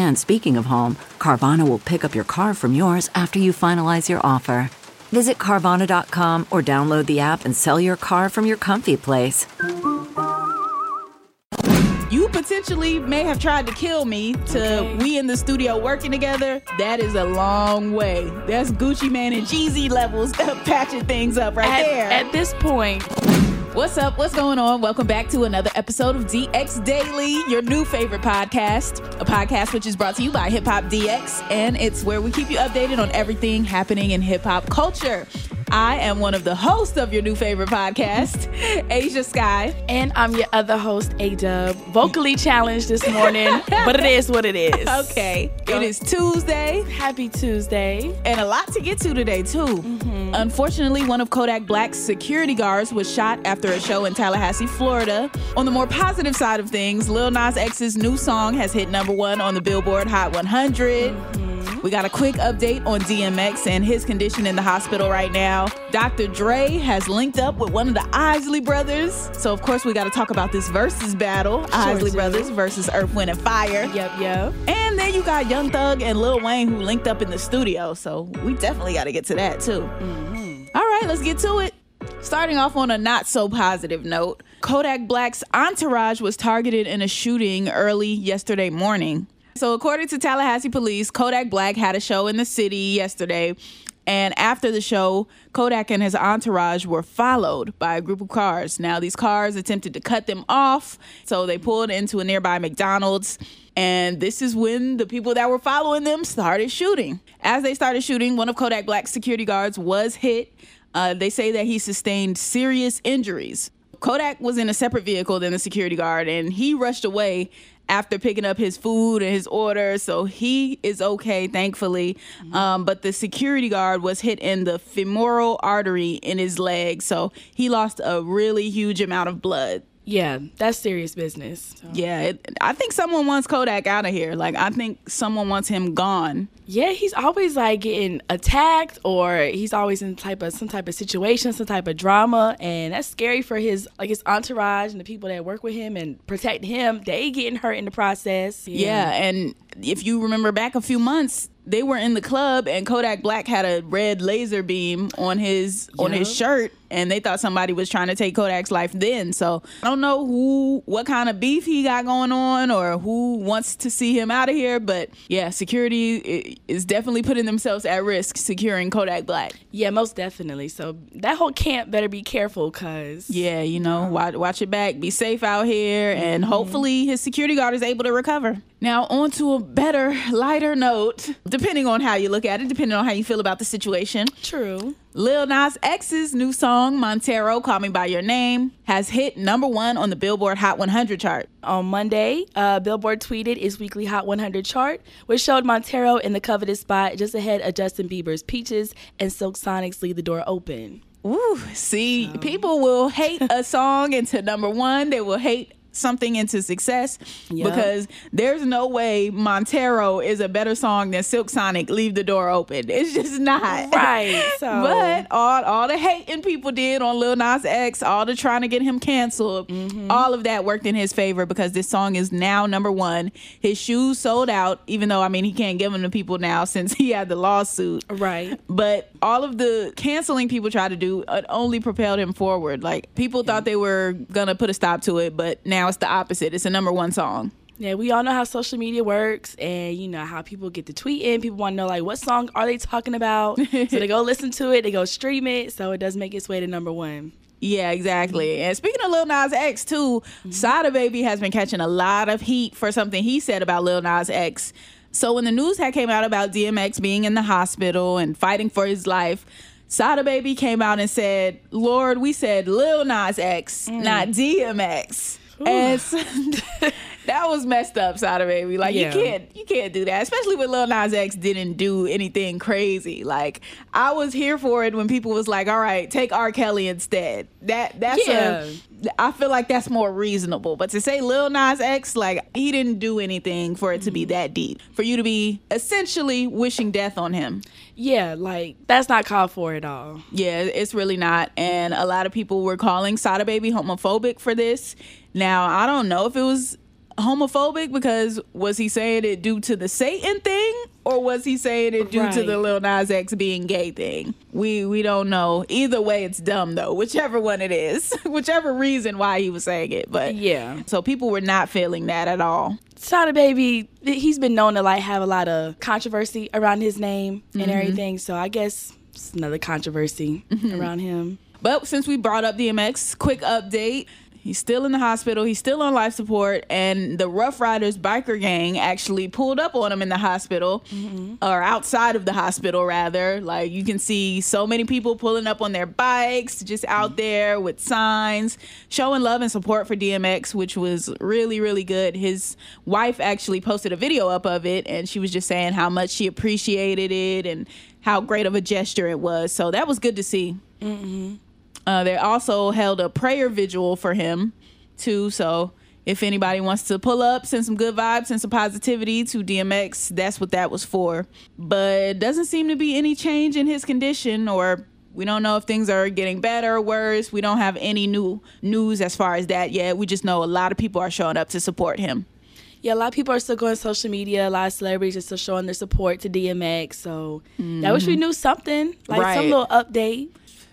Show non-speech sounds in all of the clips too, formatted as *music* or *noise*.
And speaking of home, Carvana will pick up your car from yours after you finalize your offer. Visit Carvana.com or download the app and sell your car from your comfy place. You potentially may have tried to kill me to okay. we in the studio working together. That is a long way. That's Gucci Mane and Jeezy levels *laughs* patching things up right at, there. At this point, What's up? What's going on? Welcome back to another episode of DX Daily, your new favorite podcast. A podcast which is brought to you by Hip Hop DX, and it's where we keep you updated on everything happening in hip hop culture. I am one of the hosts of your new favorite podcast, *laughs* Asia Sky. And I'm your other host, A Dub. Vocally challenged this morning, but it is what it is. *laughs* Okay. It is Tuesday. Happy Tuesday. And a lot to get to today, too. Mm-hmm. Unfortunately, one of Kodak Black's security guards was shot after a show in Tallahassee, Florida. On the more positive side of things, Lil Nas X's new song has hit number one on the Billboard Hot 100. Mm-hmm. We got a quick update on DMX and his condition in the hospital right now. Dr. Dre has linked up with one of the Isley brothers. So, of course, we got to talk about this versus battle sure Isley do. brothers versus Earth, Wind, and Fire. Yep, yep. And then you got Young Thug and Lil Wayne who linked up in the studio. So, we definitely got to get to that too. Mm-hmm. All right, let's get to it. Starting off on a not so positive note, Kodak Black's entourage was targeted in a shooting early yesterday morning. So, according to Tallahassee police, Kodak Black had a show in the city yesterday. And after the show, Kodak and his entourage were followed by a group of cars. Now, these cars attempted to cut them off, so they pulled into a nearby McDonald's. And this is when the people that were following them started shooting. As they started shooting, one of Kodak Black's security guards was hit. Uh, they say that he sustained serious injuries. Kodak was in a separate vehicle than the security guard, and he rushed away after picking up his food and his order. So he is okay, thankfully. Mm-hmm. Um, but the security guard was hit in the femoral artery in his leg. So he lost a really huge amount of blood. Yeah, that's serious business. So. Yeah, it, I think someone wants Kodak out of here. Like, I think someone wants him gone. Yeah, he's always like getting attacked, or he's always in type of some type of situation, some type of drama, and that's scary for his like his entourage and the people that work with him and protect him. They getting hurt in the process. Yeah, yeah and if you remember back a few months, they were in the club and Kodak Black had a red laser beam on his yep. on his shirt and they thought somebody was trying to take Kodak's life then. So I don't know who what kind of beef he got going on or who wants to see him out of here, but yeah, security is definitely putting themselves at risk securing Kodak Black. Yeah, most definitely. So that whole camp better be careful cuz Yeah, you know, watch, watch it back, be safe out here and mm-hmm. hopefully his security guard is able to recover. Now, on to a better, lighter note, depending on how you look at it, depending on how you feel about the situation. True. Lil Nas X's new song, Montero, Call Me By Your Name, has hit number one on the Billboard Hot 100 chart. On Monday, uh, Billboard tweeted its weekly Hot 100 chart, which showed Montero in the coveted spot just ahead of Justin Bieber's Peaches and Silk Sonic's Leave the Door Open. Ooh, see, so. people will hate a song into number one. They will hate something into success yep. because there's no way Montero is a better song than Silk Sonic Leave the Door Open. *laughs* It's just not. Right. *laughs* So. but all all the hating people did on Lil Nas X, all the trying to get him canceled, mm-hmm. all of that worked in his favor because this song is now number one. His shoes sold out, even though I mean he can't give them to people now since *laughs* he had the lawsuit. Right. But all of the canceling people tried to do it only propelled him forward. Like people thought they were gonna put a stop to it, but now now it's the opposite. It's a number one song. Yeah, we all know how social media works and you know how people get to tweeting. People want to know like what song are they talking about. so they go *laughs* listen to it, they go stream it, so it does make its way to number one. Yeah, exactly. Mm-hmm. And speaking of Lil Nas X too, mm-hmm. Sada Baby has been catching a lot of heat for something he said about Lil Nas X. So when the news had came out about DMX being in the hospital and fighting for his life, Sada Baby came out and said, "Lord, we said Lil Nas X, not mm. DMX." And so- *laughs* that was messed up, Sada Baby. Like Yeah. you can't you can't do that, especially when Lil Nas X didn't do anything crazy. Like I was here for it when people was like, "All right, take R. Kelly instead." That that's Yeah. a I feel like that's more reasonable. But to say Lil Nas X, like he didn't do anything for it to be mm-hmm. that deep, for you to be essentially wishing death on him. Yeah, like that's not called for at all. Yeah, it's really not. And a lot of people were calling Sada Baby homophobic for this. Now, I don't know if it was homophobic because was he saying it due to the Satan thing or was he saying it due to the Lil Nas X being gay thing? We we don't know. Either way, it's dumb though. Whichever one it is, *laughs* whichever reason why he was saying it. But Yeah. so people were not feeling that at all. Sada Baby, he's been known to like have a lot of controversy around his name and mm-hmm. everything. So I guess it's another controversy mm-hmm. around him. But since we brought up DMX, quick update. He's still in the hospital. He's still on life support. And the Ruff Ryders biker gang actually pulled up on him in the hospital, mm-hmm. or outside of the hospital, rather. Like you can see so many people pulling up on their bikes, just out mm-hmm. there with signs, showing love and support for DMX, which was really, really good. His wife actually posted a video up of it, and she was just saying how much she appreciated it and how great of a gesture it was. So that was good to see. Mm-hmm. Uh, they also held a prayer vigil for him too. So if anybody wants to pull up, send some good vibes and some positivity to DMX, that's what that was for. But doesn't seem to be any change in his condition, or we don't know if things are getting better or worse. We don't have any new news as far as that yet. We just know a lot of people are showing up to support him. Yeah, a lot of people are still going social media. A lot of celebrities are still showing their support to DMX. So I wish we knew something, like Right. some little update.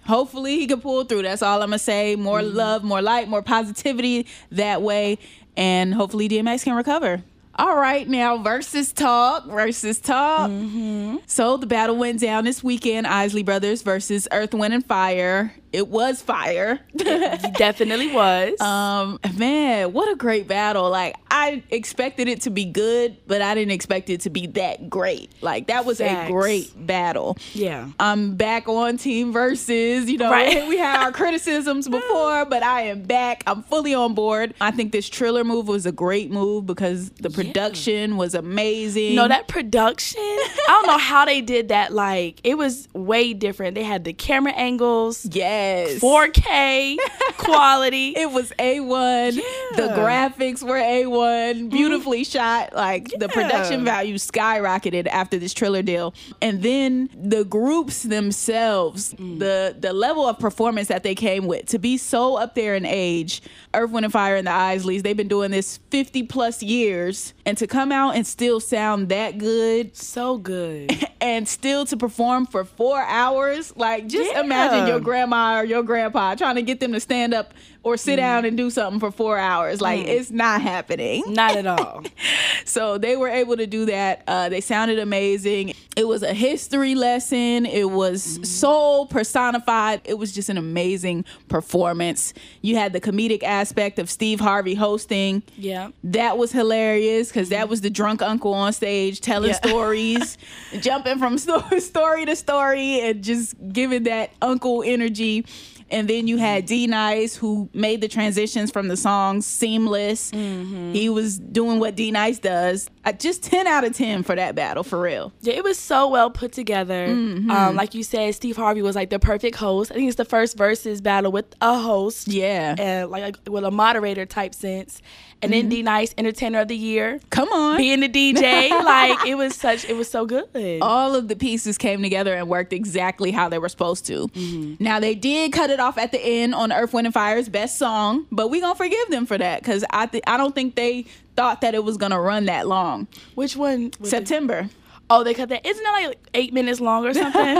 Hopefully he can pull through. That's all I'm gonna say. More mm-hmm. love, more light, more positivity that way, and hopefully DMX can recover. All right, now versus talk, versus talk. Mm-hmm. So the battle went down this weekend. Isley Brothers versus Earth, Wind, and Fire. It was fire. He definitely was. Um, man, what a great battle! Like I expected it to be good, but I didn't expect it to be that great. Like that was Facts. a great battle. yeah. I'm back on Team Verzuz. You know, Right. we had our criticisms *laughs* before, but I am back. I'm fully on board. I think this Triller move was a great move because the production was amazing. No, that production, I don't know how they did that. Like, it was way different. They had the camera angles, yes, 4K *laughs* quality. It was A1. The graphics were A1. Mm-hmm. Beautifully shot. Like the production value skyrocketed after this Triller deal. And then the groups themselves, mm. the the level of performance that they came with to be so up there in age. Earth, Wind, and Fire and the Isleys, they've been doing this 50 plus years. And to come out and still sound that good so good. *laughs* and still to perform for four hours. Like, just Yeah. imagine your grandma or your grandpa trying to get them to stand up or sit mm-hmm. down and do something for four hours. Like, mm-hmm. it's not happening. Not at all. *laughs* So they were able to do that. Uh, they sounded amazing. It was a history lesson. It was mm-hmm. soul personified. It was just an amazing performance. You had the comedic aspect of Steve Harvey hosting. Yeah. That was hilarious because that was the drunk uncle on stage telling Yeah. *laughs* stories, jumping from *laughs* story to story, and just giving that uncle energy. And then you had D Nice, who made the transitions from the songs seamless. He was doing what D Nice does. Uh, just 10 out of 10 for that battle, for real. Yeah, it was so well put together. Um, like you said, Steve Harvey was like the perfect host. I think it's the first versus battle with a host. Yeah. And like with a moderator type sense. And then D Nice, entertainer of the year. Come on. Being the DJ. *laughs* like it was such it was so good. all of the pieces came together and worked exactly how they were supposed to. Now they did cut it off at the end on Earth, Wind, and Fire's best song, but we gonna forgive them for that because I th- I don't think they thought that it was gonna run that long. Which one? September. Oh, they cut that. Isn't that like eight minutes long or something? they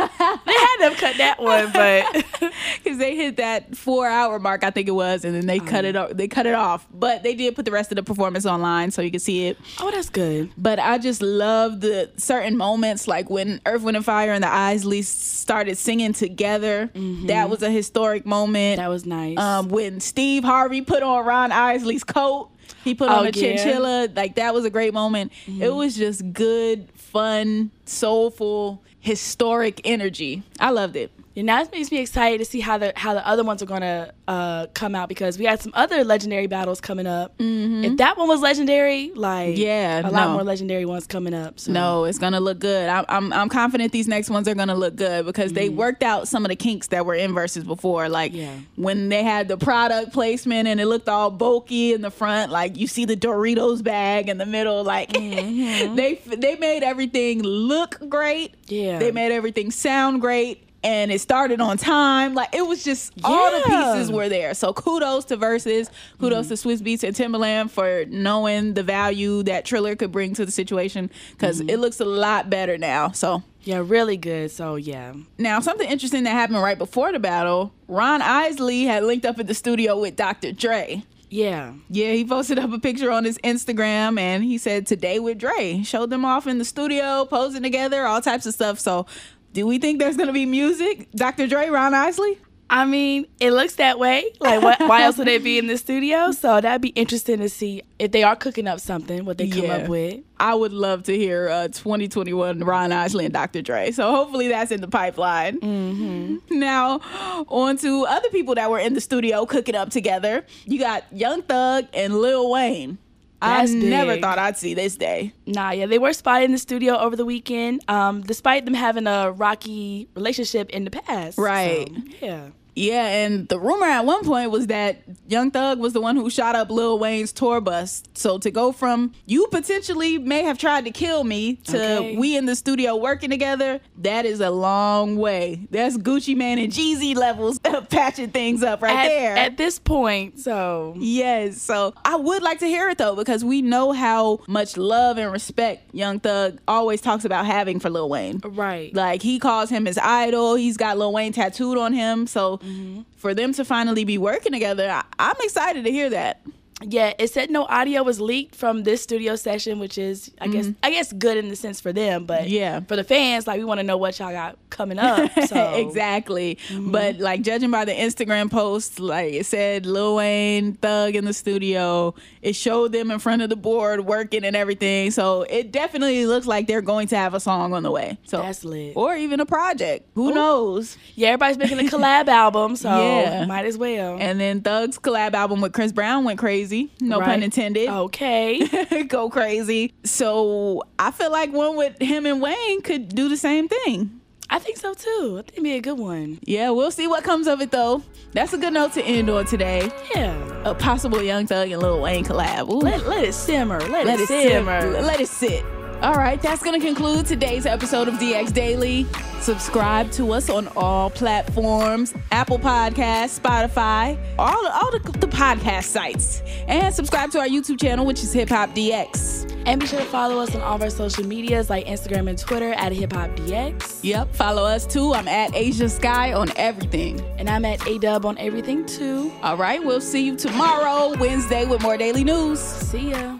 had to cut that one, but *laughs* because they hit that four hour mark, I think it was, and then they cut it. o- They cut it off, but they did put the rest of the performance online so you can see it. oh, that's good. But I just love the certain moments, like when Earth, Wind, and Fire and the Isleys started singing together. That was a historic moment. That was nice. um, when Steve Harvey put on Ron Isley's coat. He put on Oh, a yeah. chinchilla. Like that was a great moment. It mm-hmm. was just good, fun, soulful, historic energy. I loved it. And that makes me excited to see how the how the other ones are gonna uh, come out because we had some other legendary battles coming up. If that one was legendary, like Mm-hmm. Yeah, a lot more legendary ones coming up. So. No, it's gonna look good. I'm, I'm I'm confident these next ones are gonna look good because they worked out some of the kinks that were in Verzuz before. Like Yeah. when they had the product placement and it looked all bulky in the front, like you see the Doritos bag in the middle. Like *laughs* they they made everything look great. Yeah. they made everything sound great. And it started on time. Like it was just all the pieces were there. So kudos to Verzuz, kudos to Swizz Beatz and Timbaland for knowing the value that Triller could bring to the situation because mm-hmm. it looks a lot better now. So Yeah, really good. So yeah. now something interesting that happened right before the battle. Ron Isley had linked up at the studio with Dr. Dre. Yeah. Yeah, he posted up a picture on his Instagram and he said today with Dre. Showed them off in the studio, posing together, all types of stuff. So do we think there's gonna be music? Dr. Dre, Ron Isley? I mean, it looks that way. Like, what, why else would they be in the studio? So that'd be interesting to see if they are cooking up something, what they come Yeah. up with. I would love to hear uh, 2021 Ron Isley and Dr. Dre. So hopefully that's in the pipeline. Mm-hmm. Now, on to other people that were in the studio cooking up together. You got Young Thug and Lil Wayne. That's I never thought I'd see this day. Nah, yeah, they were spotted in the studio over the weekend, um, despite them having a rocky relationship in the past. Right. So, yeah. Yeah, and the rumor at one point was that Young Thug was the one who shot up Lil Wayne's tour bus. So to go from you potentially may have tried to kill me to Okay. we in the studio working together, that is a long way. That's Gucci Mane and Jeezy levels patching things up right At, there. at this point, so Yes. So I would like to hear it though, because we know how much love and respect Young Thug always talks about having for Lil Wayne. right. Like he calls him his idol. He's got Lil Wayne tattooed on him. So mm-hmm. for them to finally be working together, I, I'm excited to hear that. Yeah, it said no audio was leaked from this studio session, which is I guess I guess good in the sense for them, but Mm-hmm. Yeah. for the fans, like we want to know what y'all got coming up. *laughs* So exactly. But like judging by the Instagram post, like it said Lil Wayne, Thug in the studio. It showed them in front of the board working and everything. So it definitely looks like they're going to have a song on the way. So That's lit. Or even a project. Who knows? Yeah, everybody's making a *laughs* collab album, so Yeah. might as well. And then Thug's collab album with Chris Brown went crazy. No pun intended. Okay. *laughs* go crazy. So I feel like one with him and Wayne could do the same thing. I think so too. I think it'd be a good one. Yeah, we'll see what comes of it though. That's a good note to end on today. Yeah. A possible Young Thug and Lil Wayne collab. Let, let it simmer. Let, Let it, it sit. simmer. Let it sit. All right, that's going to conclude today's episode of DX Daily. Subscribe to us on all platforms Apple Podcasts, Spotify, all, the, all the, the podcast sites. And subscribe to our YouTube channel, which is Hip Hop DX. And be sure to follow us on all of our social medias like Instagram and Twitter at Hip Hop DX. Yep, follow us too. I'm at Asia Sky on everything. And I'm at ADub on everything too. All right, we'll see you tomorrow, Wednesday, with more daily news. See ya.